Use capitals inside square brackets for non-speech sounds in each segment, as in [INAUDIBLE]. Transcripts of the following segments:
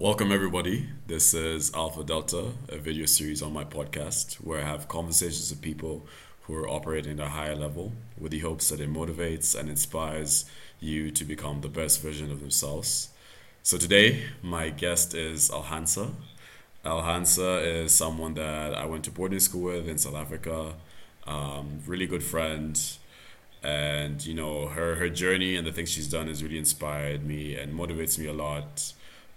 welcome everybody. This is Alpha Delta, a video series on my podcast where I have conversations with people who are operating at a higher level with the hopes that it motivates and inspires you to become the best version of themselves. So today, my guest is Elkhansâa. Elkhansâa is someone that I went to boarding school with in South Africa. Um, really good friend, and you know her her journey and the things she's done has really inspired me and motivates me a lot.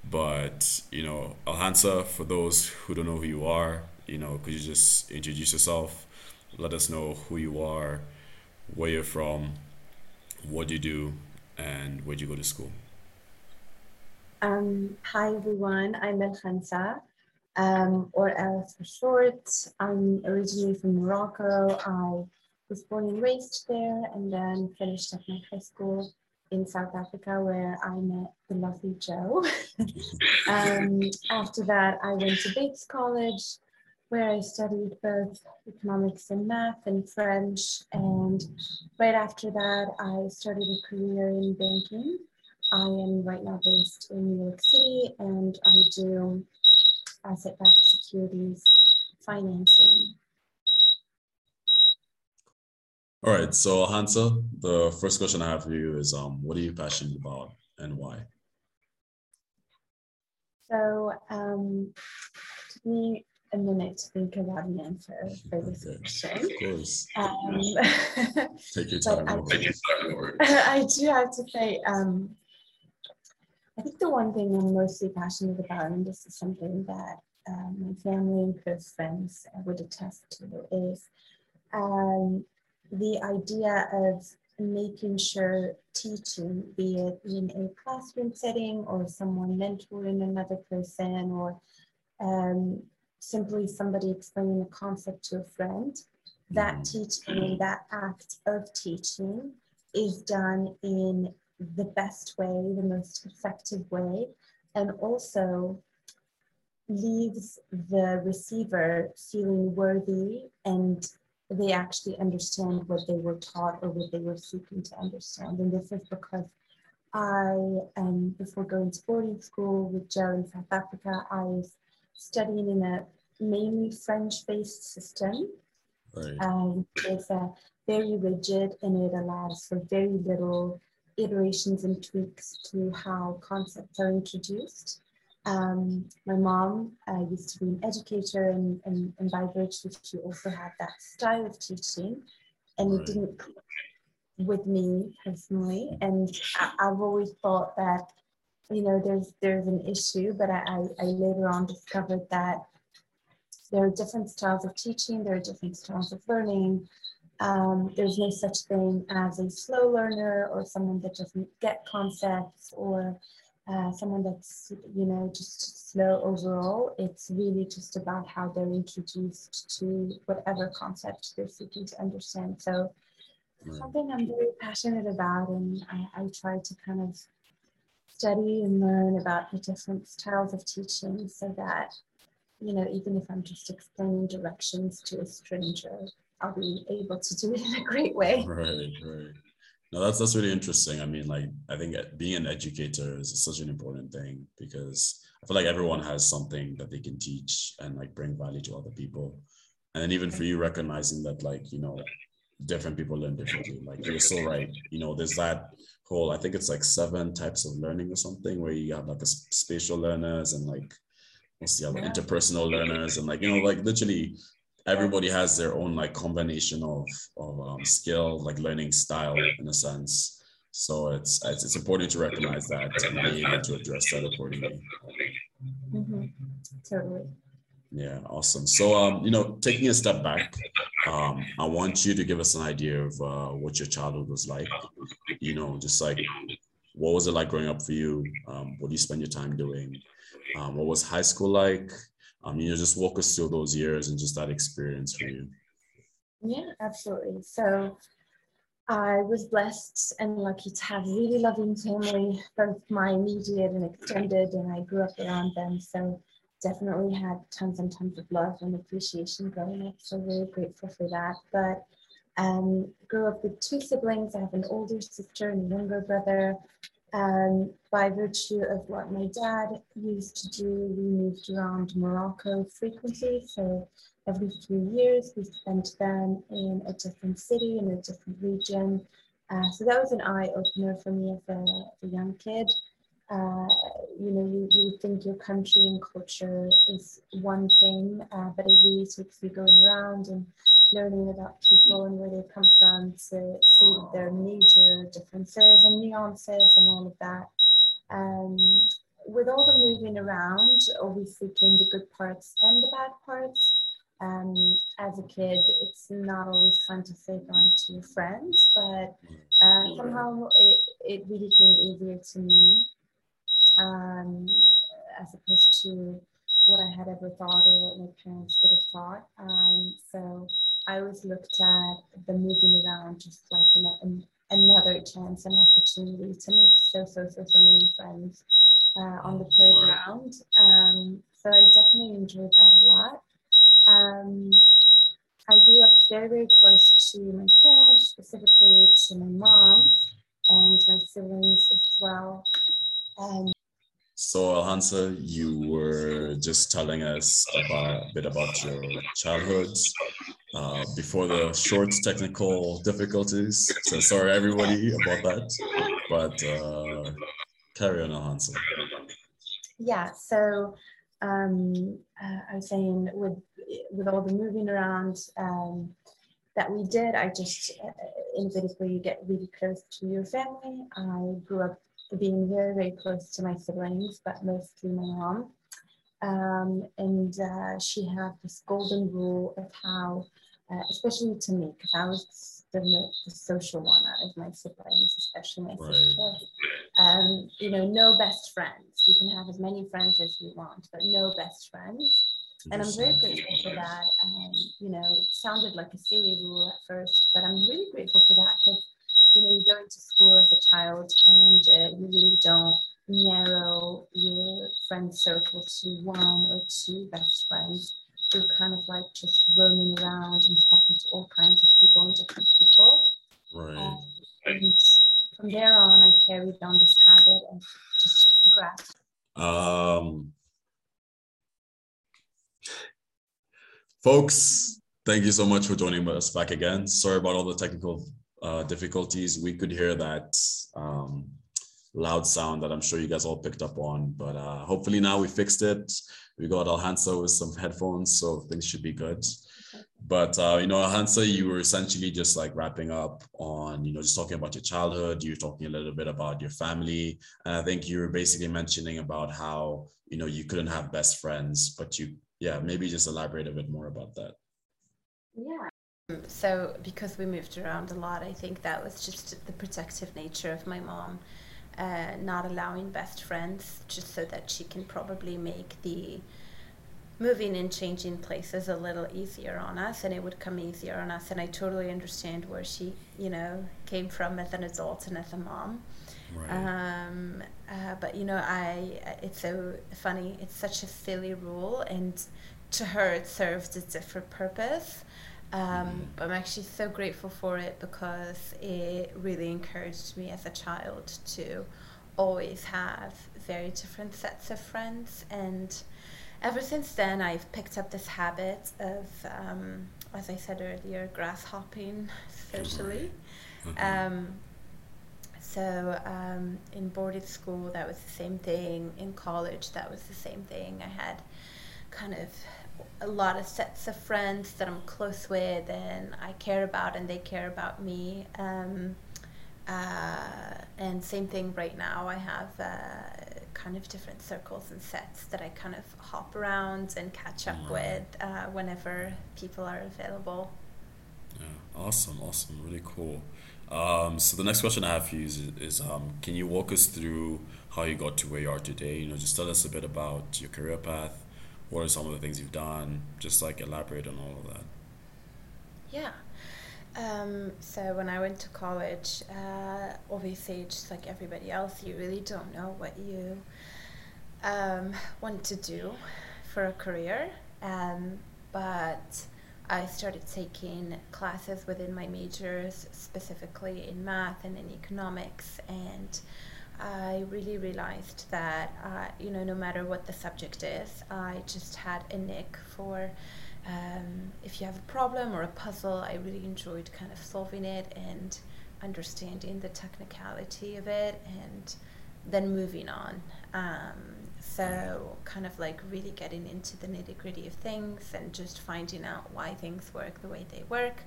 But you know, Elkhansâa, for those who don't know who you are, you know, could you just introduce yourself? Let us know who you are, where you're from, what you do, and where you go to school. Um, hi everyone, I'm Elkhansâa, um, or Alice for short. I'm originally from Morocco. I was born and raised there and then finished up my high school in South Africa where I met the lovely Joe. [LAUGHS] um, after that, I went to Bates College where I studied both economics and math and French. And right after that, I started a career in banking. I am right now based in New York City and I do asset backed securities financing. All right, so Hansa, the first question I have for you is um, what are you passionate about and why? So, um, give me a minute to think about an answer for this okay. question. Of course. Um, [LAUGHS] [LAUGHS] Take your time. I, [LAUGHS] I, do have to say, um, I think the one thing I'm mostly passionate about, and this is something that um, my family and close friends would attest to, is um, the idea of making sure teaching, be it in a classroom setting or someone mentoring another person or um, simply somebody explaining a concept to a friend, that mm-hmm. teaching, that act of teaching is done in the best way, the most effective way, and also leaves the receiver feeling worthy and they actually understand what they were taught or what they were seeking to understand. And this is because I, um, before going to boarding school with Joe in South Africa, I was studying in a mainly French-based system. Right. Um, it's very rigid and it allows for very little iterations and tweaks to how concepts are introduced. Um, my mom uh, used to be an educator, and, and, and by virtue, she also had that style of teaching, and right. it didn't click with me personally. And I, have always thought that, you know, there's there's an issue, but I, I, I later on discovered that there are different styles of teaching, there are different styles of learning. Um, there's no such thing as a slow learner or someone that doesn't get concepts or uh, someone that's you know just slow overall it's really just about how they're introduced to whatever concept they're seeking to understand. So something i'm very passionate about and I, I try to kind of study and learn about the different styles of teaching so that you know even if i'm just explaining directions to a stranger i'll be able to do it in a great way. Right right no, that's that's really interesting. I mean, like I think being an educator is such an important thing because I feel like everyone has something that they can teach and like bring value to other people. And then even for you recognizing that like, you know, different people learn differently. Like you're so right. You know, there's that whole, I think it's like seven types of learning or something where you have like a spatial learners and like what's the other interpersonal learners and like, you know, like literally everybody has their own like combination of of um, skill, like learning style in a sense. So it's, it's it's important to recognize that and be able to address that accordingly. Mm-hmm. Totally. Yeah, awesome. So, um, you know, taking a step back, um, I want you to give us an idea of uh, what your childhood was like. You know, just like what was it like growing up for you? Um, what do you spend your time doing? Um, what was high school like? Um, you know, just walk us through those years and just that experience for you. Yeah, absolutely. So I was blessed and lucky to have really loving family, both my immediate and extended, and I grew up around them. So definitely had tons and tons of love and appreciation growing up. So really grateful for that. But um, grew up with two siblings. I have an older sister and a younger brother. Um, by virtue of what my dad used to do, we moved around Morocco frequently. So every few years, we spent them in a different city, in a different region. Uh, so that was an eye opener for me as a, as a young kid. Uh, you know, you, you think your country and culture is one thing, uh, but it really takes you going around and learning about people and where they come from to see their major differences and nuances and all of that. Um, with all the moving around, obviously came the good parts and the bad parts. Um, as a kid, it's not always fun to say on to your friends, but uh, somehow it, it really came easier to me um, as opposed to what I had ever thought or what my parents would have thought. Um, so I always looked at the moving around just like an, an, another chance and opportunity to make so, so, so, so many friends uh, on the playground. Um, so I definitely enjoyed that a lot. Um, I grew up very, very close to my parents, specifically to my mom and my siblings as well. Um, so, Elkhansâa, you were just telling us about, a bit about your childhood uh, before the short technical difficulties. So, sorry, everybody, about that. But uh, carry on, Elkhansâa. Yeah, so um, uh, I was saying with with all the moving around um, that we did, I just uh, inevitably get really close to your family. I grew up being very, very close to my siblings, but mostly my mom. Um, and uh, she had this golden rule of how, uh, especially to me, because I was the, the, social one out of my siblings, especially my right. sister. Um, you know, no best friends. You can have as many friends as you want, but no best friends. And I'm very grateful for that. Um, you know, it sounded like a silly rule at first, but I'm really grateful for that because you know, you go into school as a child and uh, you really don't narrow your friend circle to one or two best friends. Kind of like just roaming around and talking to all kinds of people and different people. Right. Um, and from there on, I carried on this habit of just grasp. Um, folks, thank you so much for joining us back again. Sorry about all the technical uh, difficulties, we could hear that um, loud sound that I'm sure you guys all picked up on. But uh, hopefully now we fixed it. We got Elkhansâa with some headphones, so things should be good. But uh, you know, Elkhansâa, you were essentially just like wrapping up on, you know, just talking about your childhood. You were talking a little bit about your family, and I think you were basically mentioning about how you know you couldn't have best friends, but you, yeah, maybe just elaborate a bit more about that. Yeah, so, because we moved around a lot, I think that was just the protective nature of my mom, uh, not allowing best friends, just so that she can probably make the moving and changing places a little easier on us and it would come easier on us. And i totally understand where she you know came from as an adult and as a mom. Right. um, uh, but you know i it's so funny. It's such a silly rule and to her it serves a different purpose um, but I'm actually so grateful for it because it really encouraged me as a child to always have very different sets of friends. And ever since then, I've picked up this habit of, um, as I said earlier, grass hopping socially. Mm-hmm. Um, so um, in boarded school, that was the same thing. In college, that was the same thing. I had kind of a lot of sets of friends that I'm close with and I care about and they care about me. Um, uh, and same thing right now. I have uh, kind of different circles and sets that I kind of hop around and catch up with uh, whenever people are available. Yeah, awesome, awesome, really cool. Um, so the next question I have for you is, is um, can you walk us through how you got to where you are today? You know, just tell us a bit about your career path, what are some of the things you've done? Just like elaborate on all of that. Yeah. Um, so when I went to college, uh, obviously, just like everybody else, you really don't know what you um, want to do for a career. Um, but I started taking classes within my majors, specifically in math and in economics, and I really realized that, uh, you know, no matter what the subject is, I just had a nick for um, if you have a problem or a puzzle, I really enjoyed kind of solving it and understanding the technicality of it and then moving on. Um, so, kind of like really getting into the nitty gritty of things and just finding out why things work the way they work.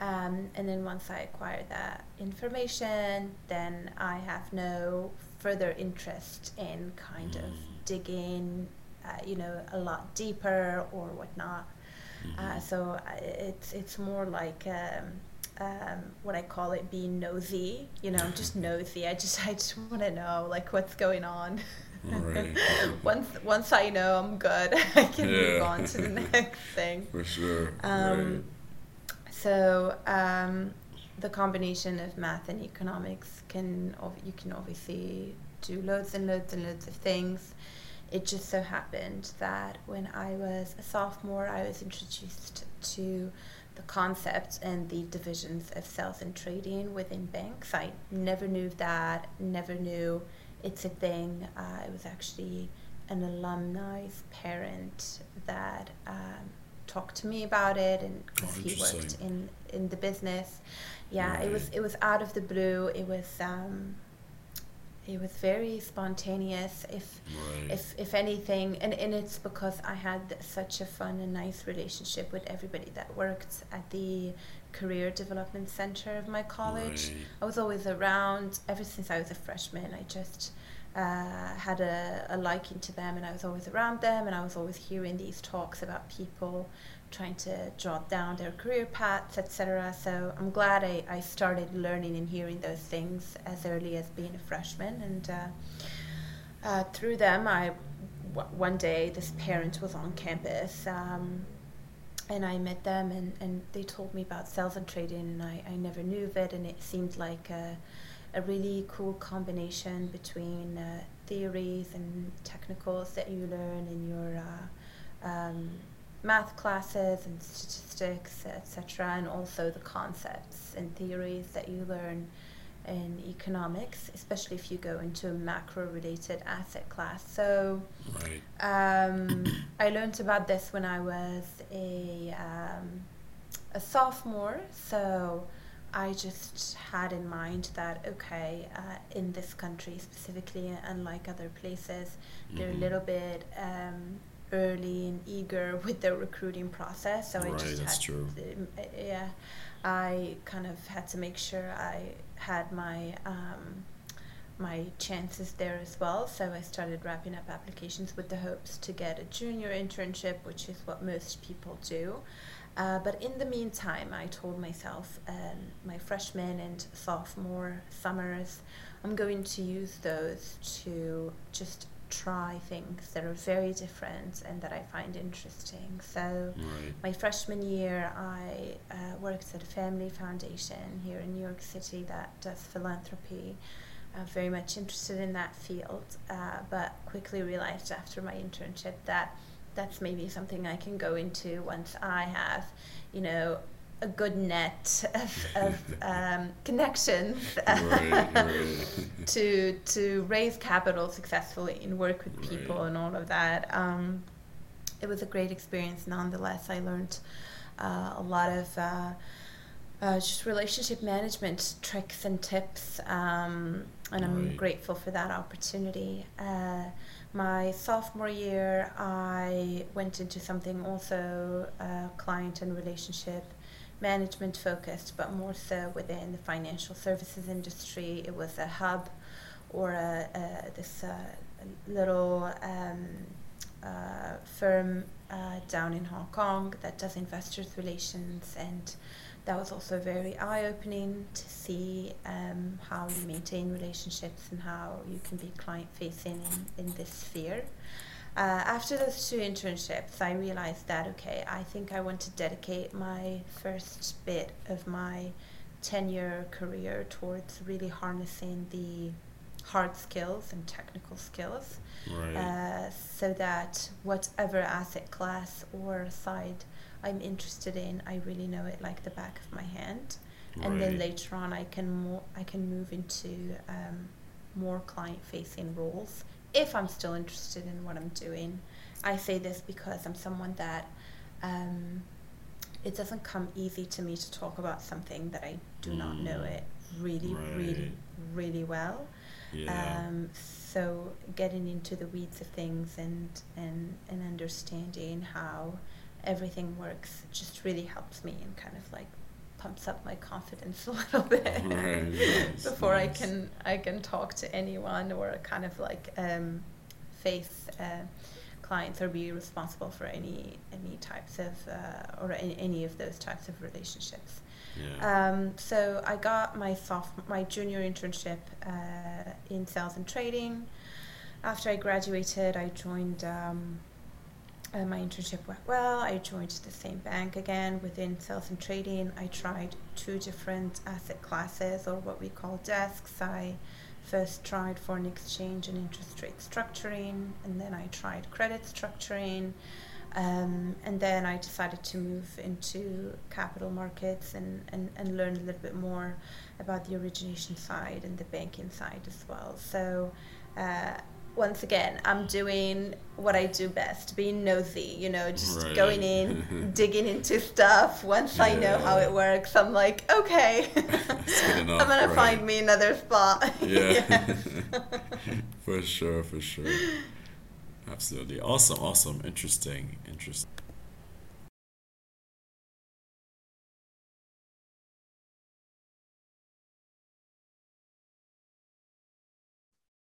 Um, and then once I acquire that information, then I have no further interest in kind of mm. digging, uh, you know, a lot deeper or whatnot. Mm-hmm. Uh, so uh, it's it's more like um, um, what I call it being nosy. You know, I'm just [LAUGHS] nosy. I just I just want to know like what's going on. Right. [LAUGHS] once once I know I'm good, [LAUGHS] I can yeah. move on to the next thing. For sure. Um, right. So um, the combination of math and economics can you can obviously do loads and loads and loads of things. It just so happened that when I was a sophomore, I was introduced to the concepts and the divisions of sales and trading within banks. I never knew that, never knew it's a thing. Uh, I was actually an alumni's parent that um, talked to me about it and because oh, he worked in in the business yeah right. it was it was out of the blue it was um it was very spontaneous if right. if if anything and, and it's because i had such a fun and nice relationship with everybody that worked at the career development center of my college right. i was always around ever since i was a freshman i just uh, had a, a, liking to them and I was always around them and I was always hearing these talks about people trying to jot down their career paths, etc. So I'm glad I, I started learning and hearing those things as early as being a freshman. And uh, uh, through them, I w- one day this parent was on campus. Um, and I met them and, and they told me about sales and trading and I, I never knew of it and it seemed like a, a really cool combination between uh, theories and technicals that you learn in your uh, um, math classes and statistics, etc., and also the concepts and theories that you learn in economics, especially if you go into a macro-related asset class. So, right. um, I learned about this when I was a um, a sophomore. So I just had in mind that okay, uh, in this country specifically, unlike other places, mm-hmm. they're a mm-hmm. little bit um, early and eager [LAUGHS] with their recruiting process. So right, I just that's had true. To, yeah, I kind of had to make sure I had my um, my chances there as well. So I started wrapping up applications with the hopes to get a junior internship, which is what most people do. Uh, but in the meantime, I told myself um, my freshman and sophomore summers, I'm going to use those to just try things that are very different and that I find interesting. So, right. my freshman year, I uh, worked at a family foundation here in New York City that does philanthropy. I'm very much interested in that field, uh, but quickly realized after my internship that that's maybe something I can go into once I have, you know, a good net of, of [LAUGHS] um, connections [LAUGHS] right, right. to to raise capital successfully and work with people right. and all of that. Um, it was a great experience. Nonetheless, I learned uh, a lot of. Uh, uh, just relationship management tricks and tips, um, and I'm grateful for that opportunity. My sophomore year, I went into something also uh, client and relationship management focused, but more so within the financial services industry. It was a hub or a, a this uh, little um, uh, firm uh, down in Hong Kong that does investors relations and that was also very eye-opening to see um, how you maintain relationships and how you can be client-facing in, in this sphere. Uh, after those two internships, I realized that okay, I think I want to dedicate my first bit of my 10 year career towards really harnessing the hard skills and technical skills right. uh, so that whatever asset class or side I'm interested in, I really know it like the back of my hand. Right. And then later on, I can mo- I can move into um, more client facing roles if I'm still interested in what I'm doing. I say this because I'm someone that um, it doesn't come easy to me to talk about something that I do mm. not know it really, right. really, really well. Yeah. Um, so getting into the weeds of things and, and, and understanding how everything works just really helps me and kind of like pumps up my confidence [LAUGHS] a little bit nice, before nice. I can I can talk to anyone or kind of like um, face uh, clients or be responsible for any any types of uh, or any, any of those types of relationships. Yeah. Um, so I got my soft my junior internship uh, in sales and trading. After I graduated, I joined. Um, uh, my internship went well. I joined the same bank again within sales and trading. I tried two different asset classes or what we call desks. I first tried foreign exchange and interest rate structuring, and then I tried credit structuring. Um, and then I decided to move into capital markets and, and, and learn a little bit more about the origination side and the banking side as well. So uh, once again, I'm doing what I do best, being nosy, you know, just right. going in, [LAUGHS] digging into stuff. Once yeah. I know how it works, I'm like, okay, [LAUGHS] I'm going right. to find me another spot. [LAUGHS] Yeah. for sure, for sure. Absolutely. Awesome, awesome. Interesting, interesting.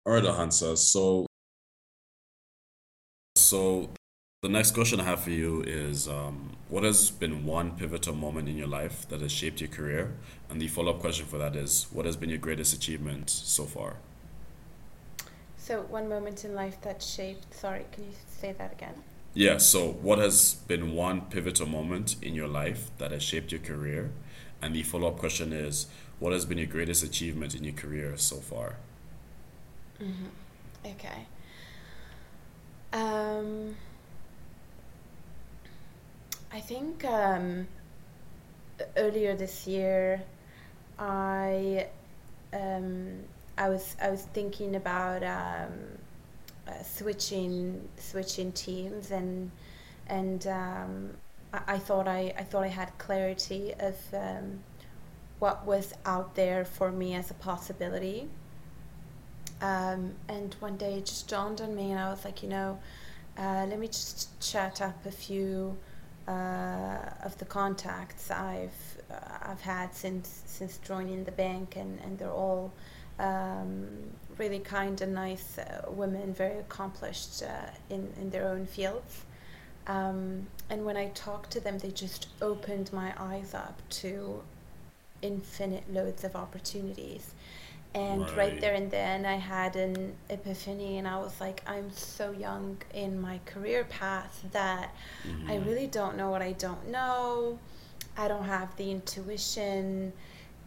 All right, Hansa. So, so the next question I have for you is, um, what has been one pivotal moment in your life that has shaped your career? And the follow-up question for that is, what has been your greatest achievement so far? So, one moment in life that shaped. Sorry, can you say that again? Yeah. So, what has been one pivotal moment in your life that has shaped your career? And the follow-up question is, what has been your greatest achievement in your career so far? Mm-hmm. Okay. Um, I think um, earlier this year, I um, I was I was thinking about um, uh, switching switching teams and and um, I, I, thought I, I thought I had clarity of um, what was out there for me as a possibility um, and one day it just dawned on me, and I was like, you know, uh, let me just chat up a few uh, of the contacts I've uh, I've had since since joining the bank, and, and they're all um, really kind and nice uh, women, very accomplished uh, in in their own fields. Um, and when I talked to them, they just opened my eyes up to infinite loads of opportunities and right. right. there and then i had an epiphany and i was like i'm so young in my career path that mm-hmm. i really don't know what i don't know i don't have the intuition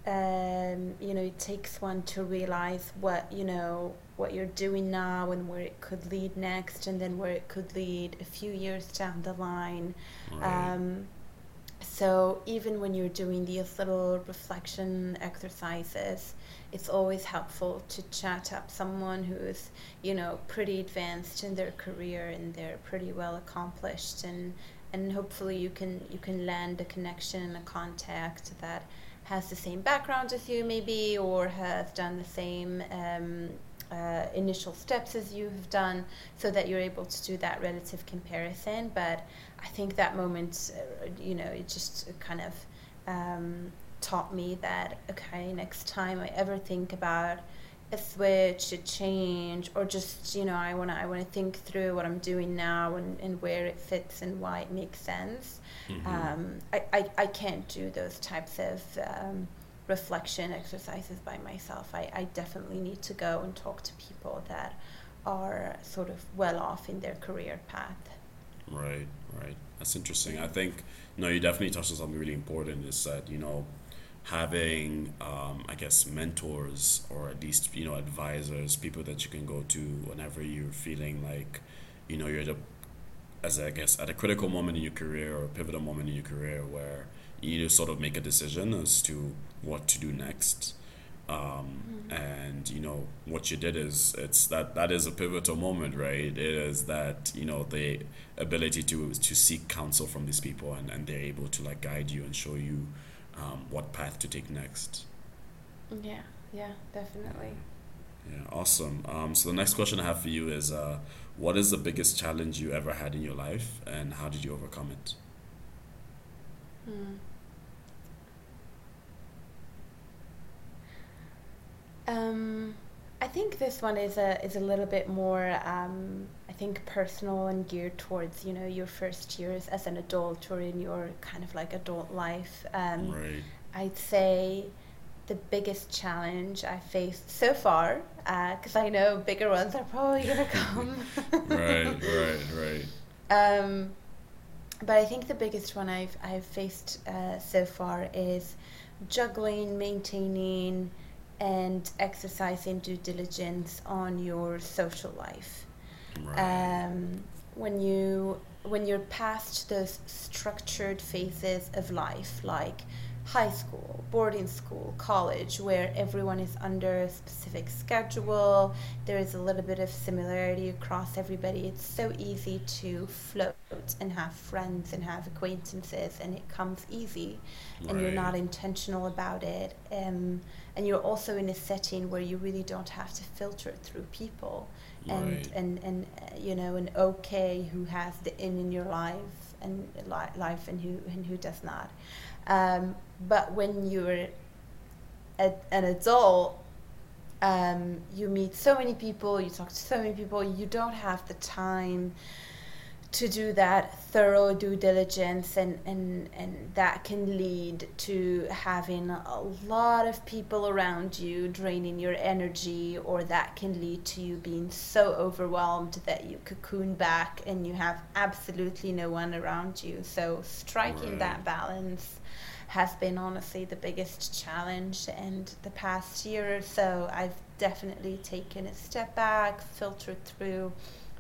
um, you know it takes one to realize what you know what you're doing now and where it could lead next and then where it could lead a few years down the line right. um, so even when you're doing these little reflection exercises it's always helpful to chat up someone who is you know pretty advanced in their career and they're pretty well accomplished and and hopefully you can you can land a connection and a contact that has the same background as you maybe or has done the same um, uh, initial steps as you have done so that you're able to do that relative comparison. But i think that moment uh, you know it just kind of um, taught me that okay next time i ever think about a switch a change or just you know i want to i want to think through what i'm doing now and, and where it fits and why it makes sense mm-hmm. um, I, I, I can't do those types of um, reflection exercises by myself. I, I definitely need to go and talk to people that are sort of well off in their career path. Right right. That's interesting. I think no you definitely touched on something really important is that you know having um, i guess mentors or at least you know advisors people that you can go to whenever you're feeling like you know you're at a as i guess at a critical moment in your career or a pivotal moment in your career where you need to sort of make a decision as to what to do next Um, mm-hmm. And you know what you did is it's that that is a pivotal moment, right? It is that you know the ability to to seek counsel from these people, and, and they're able to like guide you and show you um, what path to take next. Yeah, yeah, definitely. Yeah, awesome. Um, so the next question I have for you is, uh, what is the biggest challenge you ever had in your life, and how did you overcome it? Hmm. Um, I think this one is a is a little bit more um, I think personal and geared towards you know your first years as an adult or in your kind of like adult life. Um, right. I'd say the biggest challenge I faced so far, because uh, I know bigger ones are probably gonna [LAUGHS] come. right, [LAUGHS] right, right. Um, but I think the biggest one I've I've faced uh, so far is juggling, maintaining and exercising due diligence on your social life. Right. Um, when you when you're past those structured phases of life, like high school, boarding school, college, where everyone is under a specific schedule. There is a little bit of similarity across everybody. It's so easy to float and have friends and have acquaintances, and it comes easy, right. and you're not intentional about it. Um, and you're also in a setting where you really don't have to filter it through people. Right. And, and, and uh, you know, an okay who has the in in your life and li- life and who, and who does not. Um, but when you're a, an adult, um, you meet so many people, you talk to so many people, you don't have the time to do that thorough due diligence and, and, and that can lead to having a lot of people around you draining your energy or that can lead to you being so overwhelmed that you cocoon back and you have absolutely no one around you so striking right. that balance has been honestly the biggest challenge and the past year or so I've definitely taken a step back filtered through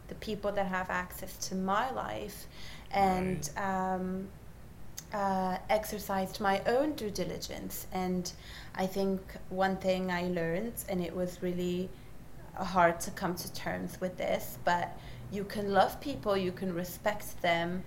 the people that have access to my life and right. um, uh, exercised my own due diligence. And I think one thing I learned, and it was really hard to come to terms with this, but you can love people, you can respect them,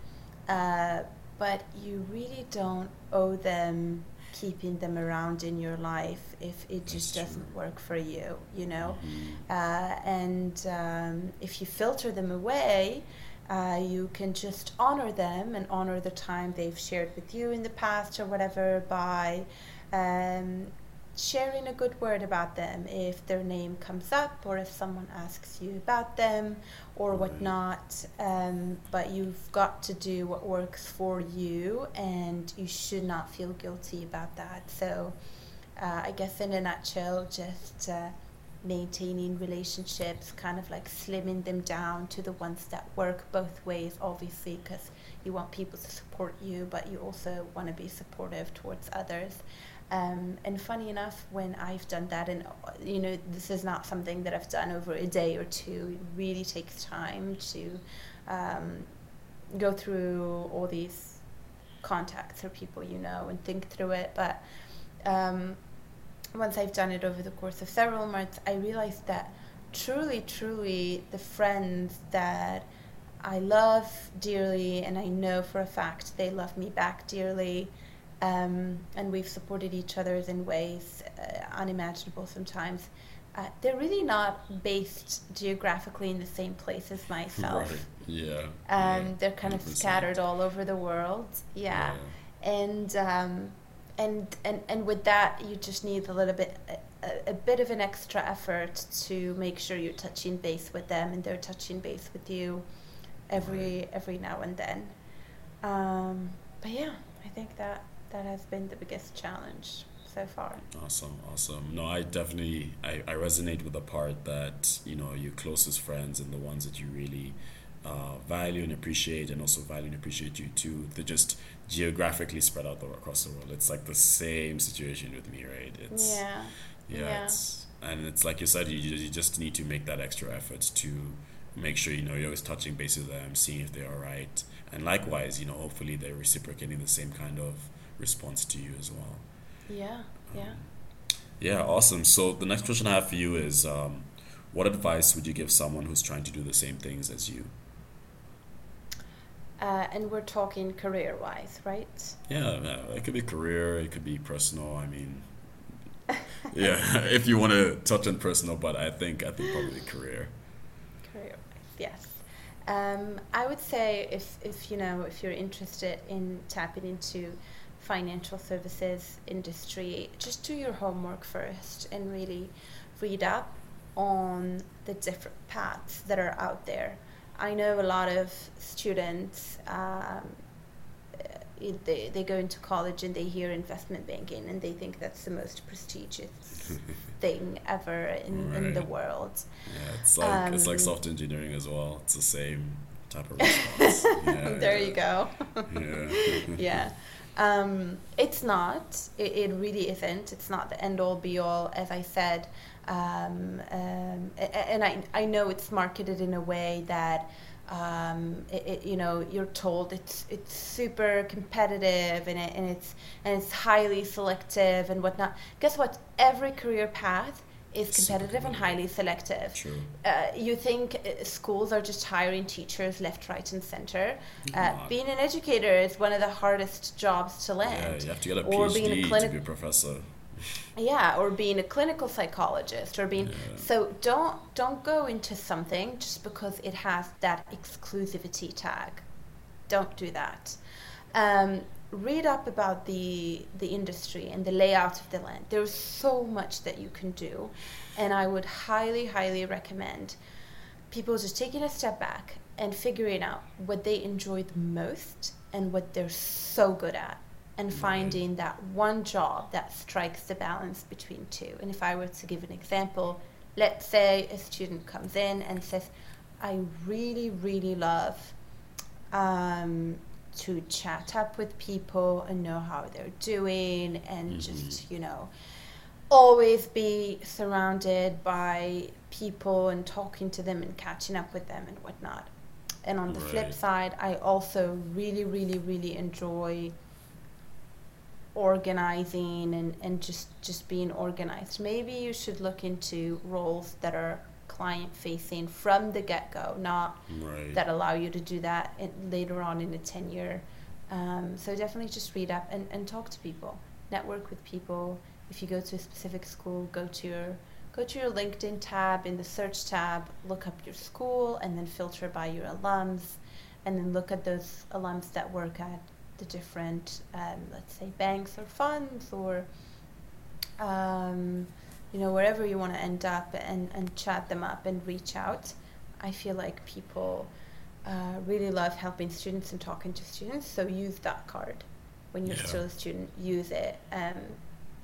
uh, but you really don't owe them keeping them around in your life if it just That's doesn't true. work for you, you know. Mm-hmm. Uh, and um, if you filter them away, uh, you can just honor them and honor the time they've shared with you in the past or whatever by um, sharing a good word about them if their name comes up or if someone asks you about them or right. whatnot. Um, but you've got to do what works for you and you should not feel guilty about that. So, uh, I guess in a nutshell, just uh, maintaining relationships, kind of like slimming them down to the ones that work both ways, obviously, because you want people to support you, but you also want to be supportive towards others. Um, and funny enough, when I've done that, and you know, this is not something that I've done over a day or two. It really takes time to um, go through all these contacts or people you know and think through it. But um, once I've done it over the course of several months, I realized that truly, truly, the friends that I love dearly, and I know for a fact they love me back dearly um, and we've supported each other in ways uh, unimaginable sometimes. Uh, they're really not based geographically in the same place as myself. Right. Yeah. Um, yeah. They're kind 100%. of scattered all over the world. Yeah. yeah. And um, and and and with that, you just need a little bit. A, a, bit of an extra effort to make sure you're touching base with them and they're touching base with you every right. every now and then. Um, but yeah, I think that that has been the biggest challenge so far. Awesome, awesome. No, I definitely I, I resonate with the part that you know your closest friends and the ones that you really uh, value and appreciate, and also value and appreciate you too. They're just geographically spread out across the world. It's like the same situation with me, right? It's, yeah. Yeah. yeah. It's, and it's like you said, you you just need to make that extra effort to make sure you know you're always touching base with them, seeing if they're all right, and likewise, you know, hopefully they're reciprocating the same kind of response to you as well. Yeah, yeah. Um, Yeah, awesome. So the next question I have for you is, um, what advice would you give someone who's trying to do the same things as you? Uh, and we're talking career wise, right? Yeah, yeah, it could be career, it could be personal. I mean, [LAUGHS] yeah, [LAUGHS] if you want to touch on personal, but I think I think probably career. Career yes. Um, I would say if if you know if you're interested in tapping into financial services industry, just do your homework first and really read up on the different paths that are out there. I know a lot of students, um, eh, they, they go into college and they hear investment banking and they think that's the most prestigious [LAUGHS] thing ever in, right. in the world. Yeah, it's like, um, it's like um, software engineering as well. It's the same type of [LAUGHS] response. Yeah, there yeah. you go. yeah. [LAUGHS] yeah. Um, it's not. It, it, really isn't. It's not the end all be all, as I said. Um, um, and I, I know it's marketed in a way that um, it, it, you know you're told it's it's super competitive and, it, and it's and it's highly selective and whatnot. Guess what? Every career path is competitive and highly selective. True. Uh, you think uh, schools are just hiring teachers left, right, and center. Uh, being an educator is one of the hardest jobs to land. Yeah, you have to get a or PhD being a clinic- to be a professor. yeah, or being a clinical psychologist, or being yeah. so. Don't don't go into something just because it has that exclusivity tag. Don't do that. Um, read up about the the industry and the layout of the land. There's so much that you can do, and I would highly, highly recommend people just taking a step back and figuring out what they enjoy the most and what they're so good at and finding that one job that strikes the balance between two. And if I were to give an example, let's say a student comes in and says, I really, really love um, to chat up with people and know how they're doing and mm-hmm. just, you know, always be surrounded by people and talking to them and catching up with them and whatnot. And on the right. flip side, I also really, really, really enjoy organizing and, and just, just being organized. Maybe you should look into roles that are client facing from the get go, not right. that allow you to do that in, later on in a tenure. Um, so definitely just read up and, and talk to people, network with people. If you go to a specific school, go to your go to your LinkedIn tab in the search tab, look up your school, and then filter by your alums, and then look at those alums that work at the different, um, let's say, banks or funds or um, you know, wherever you want to end up and, and chat them up and reach out. I feel like people uh, really love helping students and talking to students, so use that card. When you're yeah. still a student, use it, um,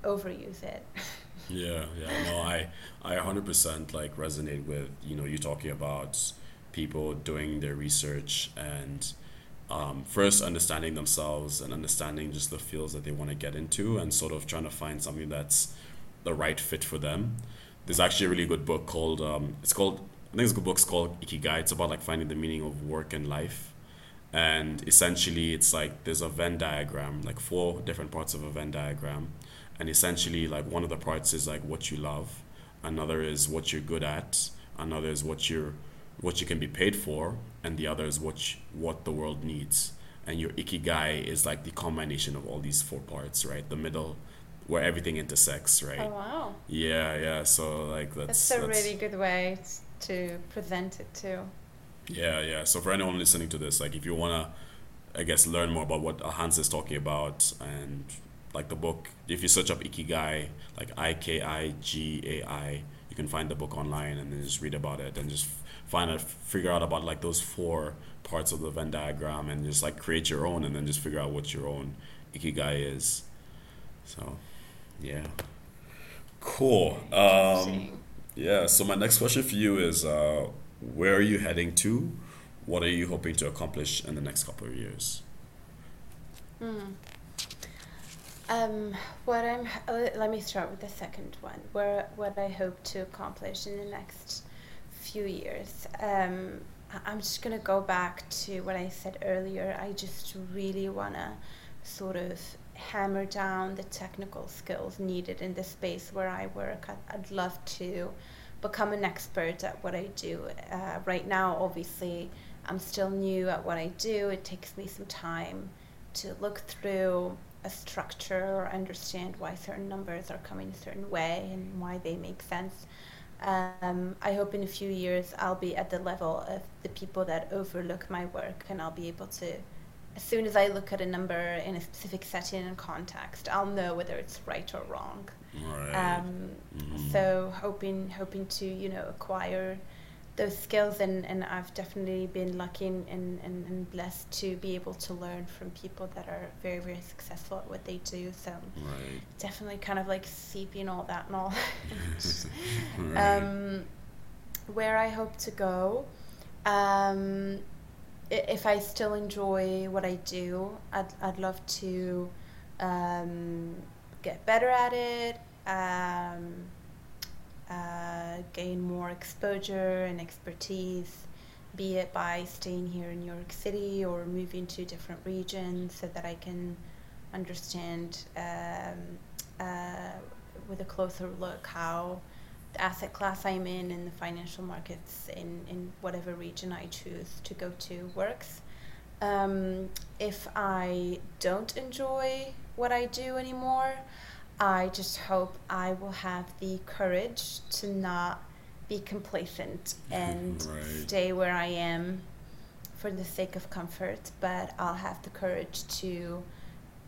overuse it. [LAUGHS] yeah, yeah, no, I, I 100% like resonate with, you know, you talking about people doing their research and um, first understanding themselves and understanding just the fields that they want to get into and sort of trying to find something that's the right fit for them. There's actually a really good book called um, it's called I think it's a good book's called Ikigai. It's about like finding the meaning of work and life. And essentially it's like there's a Venn diagram, like four different parts of a Venn diagram. And essentially like one of the parts is like what you love, another is what you're good at, another is what you're what you can be paid for, and the other is what you, what the world needs. And your ikigai is like the combination of all these four parts, right? The middle where everything intersects, right? Oh wow. Yeah, yeah. So like that's that's a that's, really good way to present it too. Yeah, yeah. So for anyone listening to this, like if you wanna, I guess, learn more about what Hans is talking about and like the book, if you search up Ikigai, like I K I G A I, you can find the book online and then just read about it and just find out, figure out about like those four parts of the Venn diagram and just like create your own and then just figure out what your own Ikigai is. So. Yeah. Cool. Um, yeah. So my next question for you is, uh, where are you heading to? What are you hoping to accomplish in the next couple of years? Mm. Um, what I'm. Uh, let me start with the second one. Where what I hope to accomplish in the next few years. Um, I'm just gonna go back to what I said earlier. I just really wanna sort of hammer down the technical skills needed in the space where I work. I'd, love to become an expert at what I do. Uh, right now, obviously, I'm still new at what I do. It takes me some time to look through a structure or understand why certain numbers are coming a certain way and why they make sense. Um, I hope in a few years I'll be at the level of the people that overlook my work and I'll be able to, as soon as I look at a number in a specific setting and context, I'll know whether it's right or wrong. Right. Um, Mhm. So hoping hoping to you know acquire those skills and, and I've definitely been lucky and, and, and, blessed to be able to learn from people that are very very successful at what they do. So Right. definitely kind of like seeping all that knowledge. [LAUGHS] Right. um, where I hope to go. Um, if I still enjoy what I do, I'd, I'd love to um, get better at it, um, uh, gain more exposure and expertise, be it by staying here in New York City or moving to different regions so that I can understand um, uh, with a closer look how asset class I'm in and the financial markets in, in whatever region I choose to go to works. Um, if I don't enjoy what I do anymore, I just hope I will have the courage to not be complacent [LAUGHS] and Right. stay where I am for the sake of comfort, but I'll have the courage to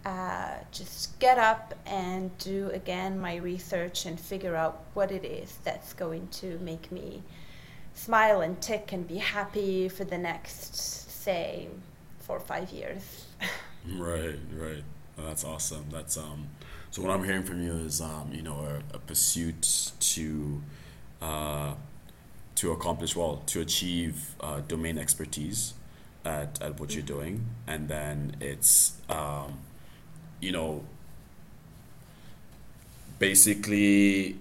uh, just get up and do again my research and figure out what it is that's going to make me smile and tick and be happy for the next, say, four or five years. [LAUGHS] Right, right. Well, that's awesome. That's um. So what I'm hearing from you is um, you know, a, a pursuit to, uh, to accomplish well, to achieve uh, domain expertise at at what you're doing, and then it's um, you know, basically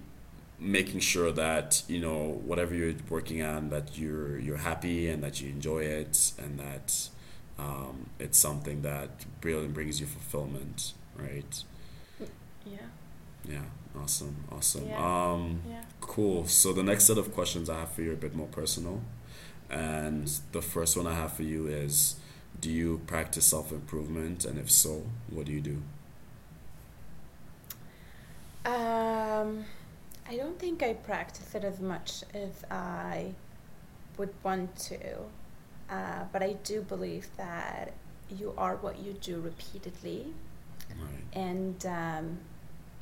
making sure that you know whatever you're working on that you're you're happy and that you enjoy it and that um, it's something that really brings you fulfillment right? Yeah, yeah. Awesome. Awesome. Yeah. um yeah. cool. So the next set of questions i have for you are a bit more personal. And the first one i have for you is do you practice self-improvement? And if so what do you do Um, I don't think I practice it as much as I would want to, uh, but I do believe that you are what you do repeatedly, right and um,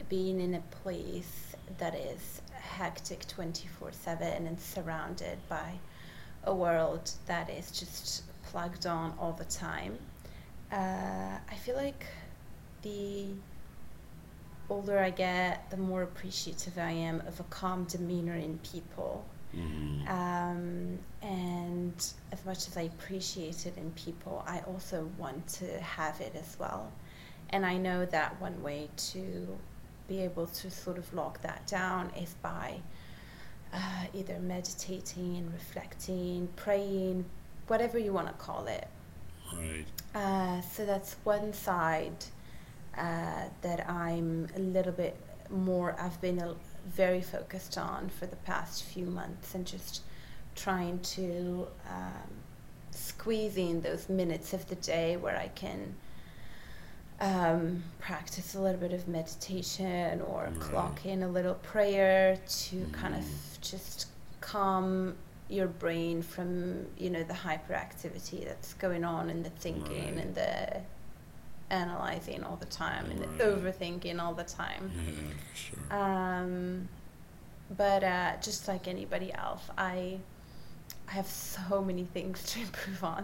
being in a place that is hectic 24 7 and surrounded by a world that is just plugged on all the time. Uh, I feel like the older I get, the more appreciative I am of a calm demeanor in people. mm-hmm. Um, and as much as I appreciate it in people, I also want to have it as well. And I know that one way to be able to sort of lock that down is by uh, either meditating, reflecting, praying, whatever you want to call it. right Uh, so that's one side uh, that I'm a little bit more, I've been a, very focused on for the past few months and just trying to um, squeeze in those minutes of the day where I can um, practice a little bit of meditation or Right. clock in a little prayer to kind of Mm. just calm your brain from you know the hyperactivity that's going on and the thinking Right. and the analyzing all the time and Right. the overthinking all the time yeah sure um, but uh, just like anybody else i i have so many things to improve on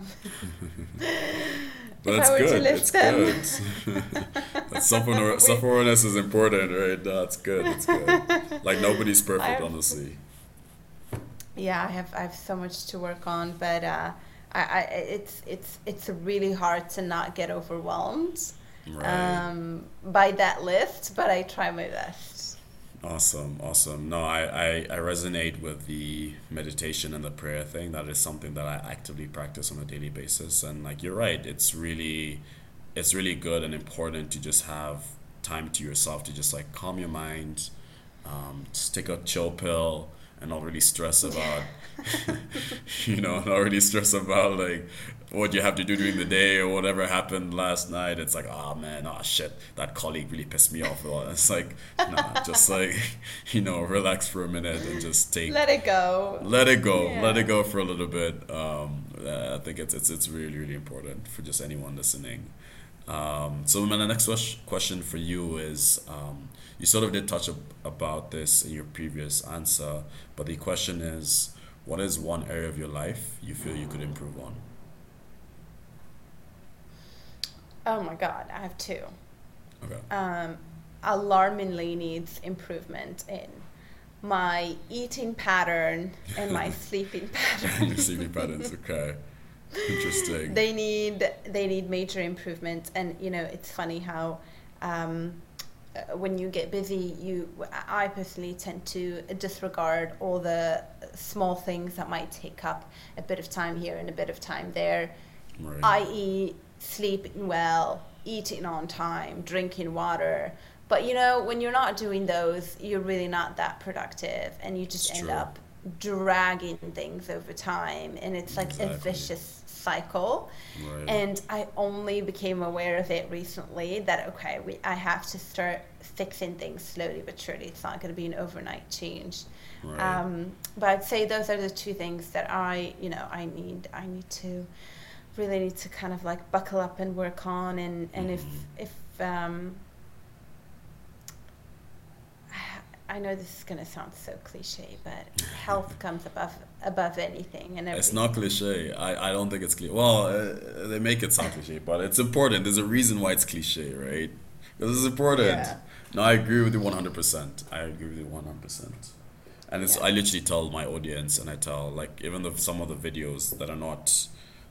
But [LAUGHS] If that's I were to good. them. good. [LAUGHS] that's self self awareness is important, right? That's good. That's good. [LAUGHS] Like nobody's perfect, I've- honestly. yeah i have i have so much to work on but uh I, I it's it's it's really hard to not get overwhelmed Right. um by that list but i try my best Awesome, awesome. No, I, I, I resonate with the meditation and the prayer thing. That is something that I actively practice on a daily basis. And like you're right, it's really it's really good and important to just have time to yourself to just like calm your mind, um, just take a chill pill and not really stress about [LAUGHS] you know not really stress about like what you have to do during the day or whatever happened last night. It's like oh man oh shit. That colleague really pissed me off. It's like nah, just like [LAUGHS] you know relax for a minute and just take let it go. Let it go. Yeah. let it go for a little bit. Um, i think it's, it's it's really really important for just anyone listening. Um, so my next question for you is um, you sort of did touch about this in your previous answer, but the question is, what is one area of your life you feel you could improve on? Oh my God, I have two. Okay. Um, alarmingly needs improvement in my eating pattern and my [LAUGHS] sleeping [LAUGHS] pattern. Your sleeping patterns, okay. Interesting. they need they need major improvement, and you know it's funny how um, Uh, when you get busy, you I personally tend to disregard all the small things that might take up a bit of time here and a bit of time there, right. i.e., sleeping well, eating on time, drinking water. But you know, when you're not doing those, you're really not that productive, and you just it's end true. up dragging things over time, and it's like exactly. a vicious cycle. Right. And I only became aware of it recently that okay, we, I have to start fixing things slowly but surely. It's not going to be an overnight change. Right. Um, but I'd say those are the two things that I, you know, I need. I need to really need to kind of like buckle up and work on. And and mm-hmm. if if um, I know this is going to sound so cliche, but health comes above above anything and everything. It's not cliche. I, I don't think it's cliche. Well, uh, they make it sound cliche, but it's important. There's a reason why it's cliche, right? Because it's important. Yeah. No, I agree with you 100%. I agree with you 100%. And it's, yeah. I literally tell my audience, and I tell, like, even the, some of the videos that are not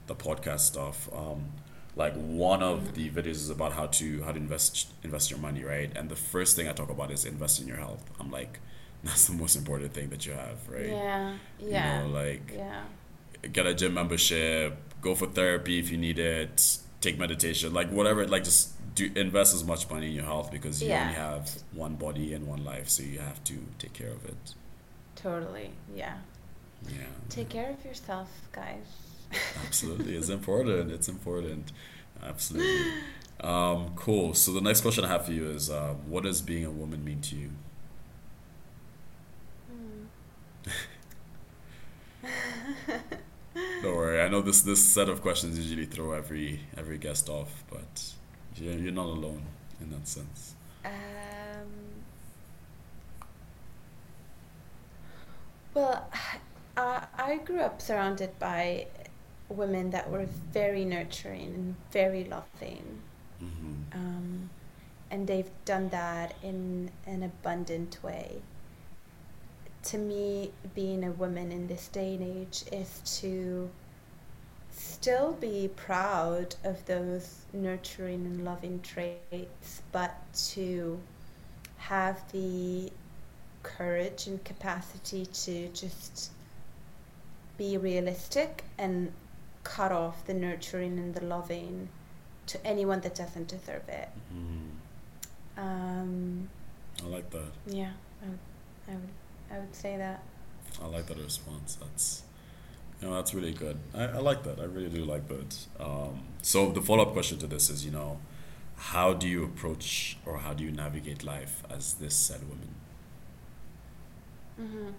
the podcast stuff, um, like one of the videos is about how to how to invest invest your money right? And the first thing i talk about is invest in your health. I'm like [LAUGHS] that's the most important thing that you have right? Yeah yeah you know like yeah. get a gym membership go for therapy if you need it take meditation like whatever like just do invest as much money in your health because you yeah. only have one body and one life so you have to take care of it. Totally yeah. Yeah. Take care of yourself guys Absolutely, it's important. It's important. Absolutely. Um, cool. So the next question I have for you is, uh, what does being a woman mean to you? Hmm. Don't worry. I know this this set of questions usually throw every every guest off, but you're, you're not alone in that sense. Um, well, [SIGHS] I, I grew up surrounded by women that were very nurturing and very loving. Mm-hmm. Um, and they've done that in an abundant way. To me, being a woman in this day and age is to still be proud of those nurturing and loving traits, but to have the courage and capacity to just be realistic and cut off the nurturing and the loving to anyone that doesn't deserve it. Mm. Um, I like that. Yeah, I would, I would, I would say that. I like that response. That's, you know, that's really good. I, I like that. I really do like that. Um, so the follow up question to this is, you know, how do you approach or how do you navigate life as this said woman? Mm-hmm.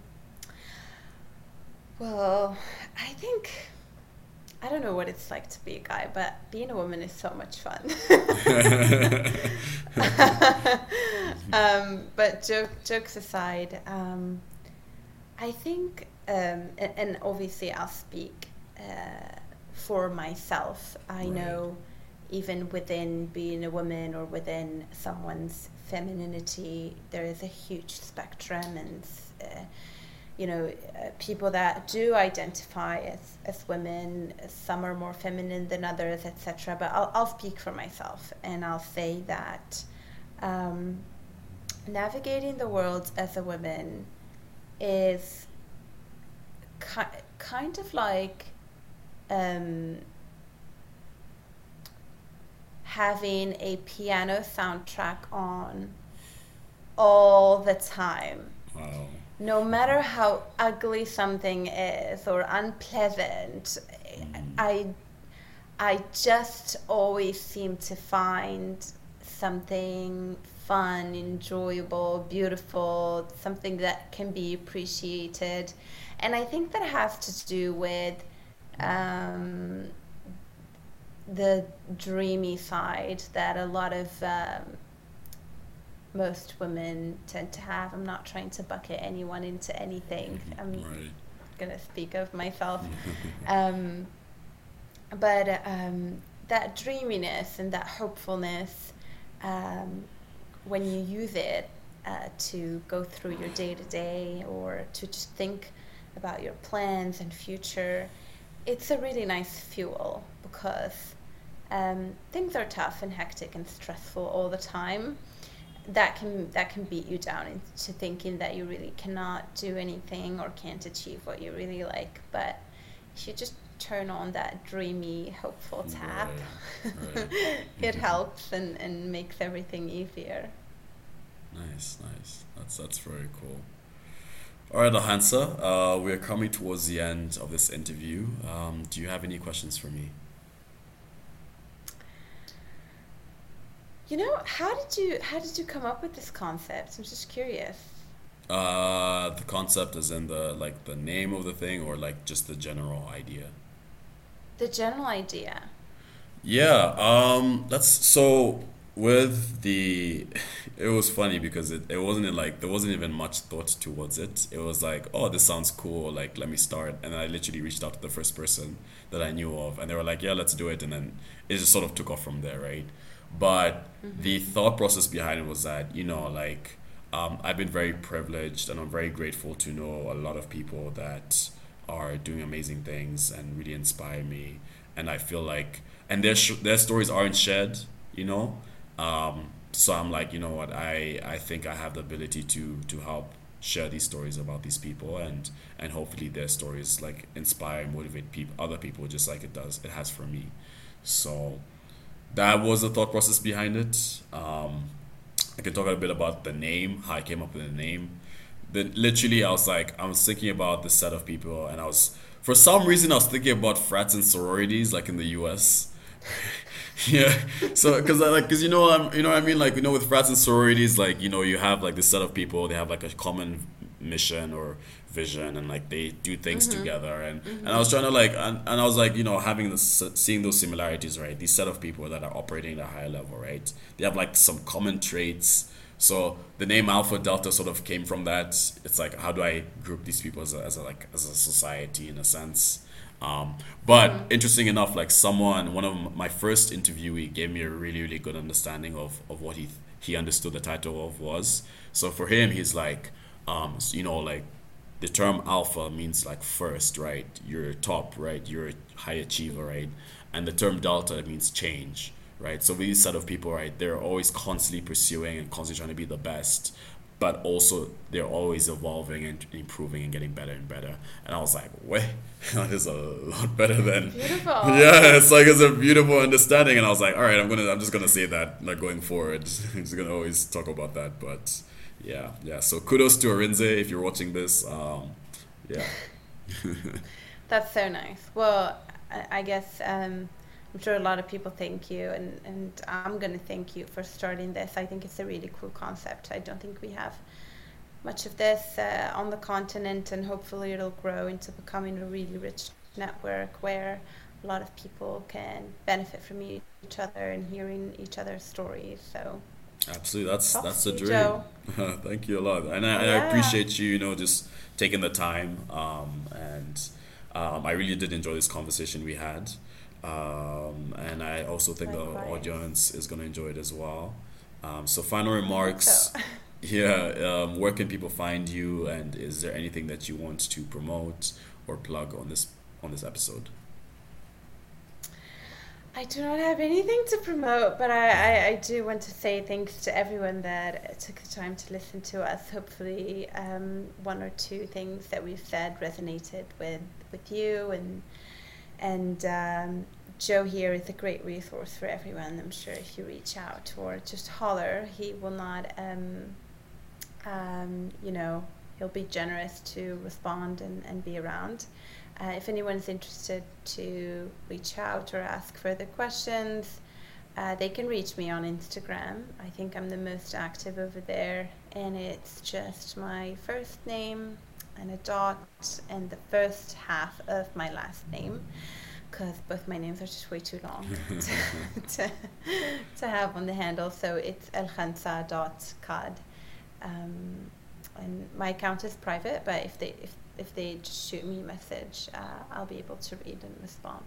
Well, I think I don't know what it's like to be a guy, but being a woman is so much fun. [LAUGHS] um, but joke, jokes aside, um, I think, um, and, and, obviously I'll speak uh, for myself. I right. know even within being a woman or within someone's femininity, there is a huge spectrum and. Uh, you know, uh, people that do identify as, as women, some are more feminine than others, etc. But I'll, I'll speak for myself and I'll say that um, navigating the world as a woman is ki- kind of like um, having a piano soundtrack on all the time. Wow. No matter how ugly something is or unpleasant, I I just always seem to find something fun, enjoyable, beautiful, something that can be appreciated. And I think that has to do with um, the dreamy side that a lot of um, most women tend to have. I'm not trying to bucket anyone into anything. I'm Right. gonna speak of myself. [LAUGHS] um, but um, that dreaminess and that hopefulness, um, when you use it uh, to go through your day to day or to just think about your plans and future, it's a really nice fuel because um, things are tough and hectic and stressful all the time. That can that can beat you down into thinking that you really cannot do anything or can't achieve what you really like. But if you just turn on that dreamy, hopeful tap, Right, right. [LAUGHS] it helps and, and makes everything easier. Nice, nice. That's that's very cool. All right, Elkhansâa, uh, we're coming towards the end of this interview. Um, do you have any questions for me? You know, how did you how did you come up with this concept? I'm just curious. Uh, the concept is in the like the name of the thing, or like just the general idea. The general idea. Yeah, um, that's so with the [LAUGHS] it was funny because it, it wasn't like there wasn't even much thought towards it. It was like, oh, this sounds cool, like let me start. And then I literally reached out to the first person that I knew of and they were like, Yeah, let's do it and then it just sort of took off from there, right? But the thought process behind it was that, you know, like um, I've been very privileged and I'm very grateful to know a lot of people that are doing amazing things and really inspire me. And I feel like, and their sh- their stories aren't shared, you know. Um, so I'm like, you know what? I I think I have the ability to to help share these stories about these people and and hopefully their stories like inspire and motivate people other people just like it does it has for me. So that was the thought process behind it. Um, I can talk a bit about the name, how I came up with the name. Then literally, I was like, I was thinking about the set of people, and I was, for some reason, I was thinking about frats and sororities, like in the U.S. [LAUGHS] yeah, so because I like, because you know, I'm, you know what I mean, like you know, with frats and sororities, like you know, you have like this set of people, they have like a common mission or vision and like they do things together. And and I was trying to like and, and I was like you know having this seeing those similarities right? These set of people that are operating at a higher level right? They have like some common traits. So the name Alpha Delta sort of came from that. It's like how do I group these people as a, as a like as a society in a sense? Um, but interesting enough like someone one of my first interviewee gave me a really really good understanding of of what he he understood the title of was. So for him he's like um, you know like the term alpha means like first, right? You're top, right? You're a high achiever, right? And the term delta means change, right? So these set of people, right, they're always constantly pursuing and constantly trying to be the best, but also they're always evolving and improving and getting better and better. And I was like, wait, [LAUGHS] that is a lot better than Beautiful. [LAUGHS] yeah, it's like it's a beautiful understanding, and I was like, all right, I'm gonna, I'm just gonna say that, like going forward, [LAUGHS] I'm just gonna always talk about that. But yeah, yeah. So kudos to Arinze if you're watching this. Um, yeah, [LAUGHS] That's so nice. Well, I, guess um, I'm sure a lot of people thank you, and, and I'm going to thank you for starting this. I think it's a really cool concept. I don't think we have much of this uh, on the continent, and hopefully it'll grow into becoming a really rich network where a lot of people can benefit from each other and hearing each other's stories. So, absolutely. That's Props that's the dream. Joe. [LAUGHS] Thank you a lot, and I, and I appreciate you, you know, just taking the time. Um, and um, I really did enjoy this conversation we had. Um, and I also think the audience is going to enjoy it as well. Um, so final remarks. so [LAUGHS] Yeah, um, where can people find you, and is there anything that you want to promote or plug on this on this episode? I do not have anything to promote, but I, I, I do want to say thanks to everyone that took the time to listen to us. Hopefully, um, one or two things that we've said resonated with, with you and and um, Joe here is a great resource for everyone. I'm sure if you reach out or just holler, he will not, um, um, you know, he'll be generous to respond and, and be around. Uh, if anyone's interested to reach out or ask further questions, uh, they can reach me on Instagram. I think I'm the most active over there, and it's just my first name and a dot and the first half of my last name because both my names are just way too long [LAUGHS] to, [LAUGHS] to, to, have on the handle. So it's elkhansa.cad. Um, and my account is private, but if they if, if they just shoot me a message, uh, I'll be able to read and respond.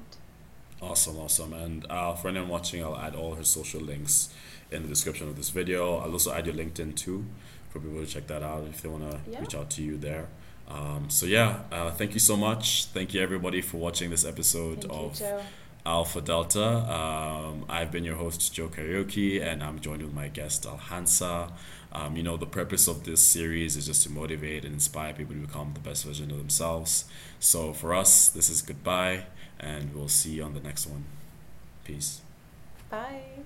Awesome, awesome. And uh, for anyone watching, I'll add all her social links in the description of this video. I'll also add your LinkedIn too for people to check that out if they want to yeah. reach out to you there. Um, so yeah, uh, thank you so much. Thank you everybody for watching this episode thank of you, Alpha Delta. Um, I've been your host Joe Kariuki, and I'm joined with my guest Elkhansâa. Um, you know, the purpose of this series is just to motivate and inspire people to become the best version of themselves. So for us, this is goodbye, and we'll see you on the next one. Peace. Bye.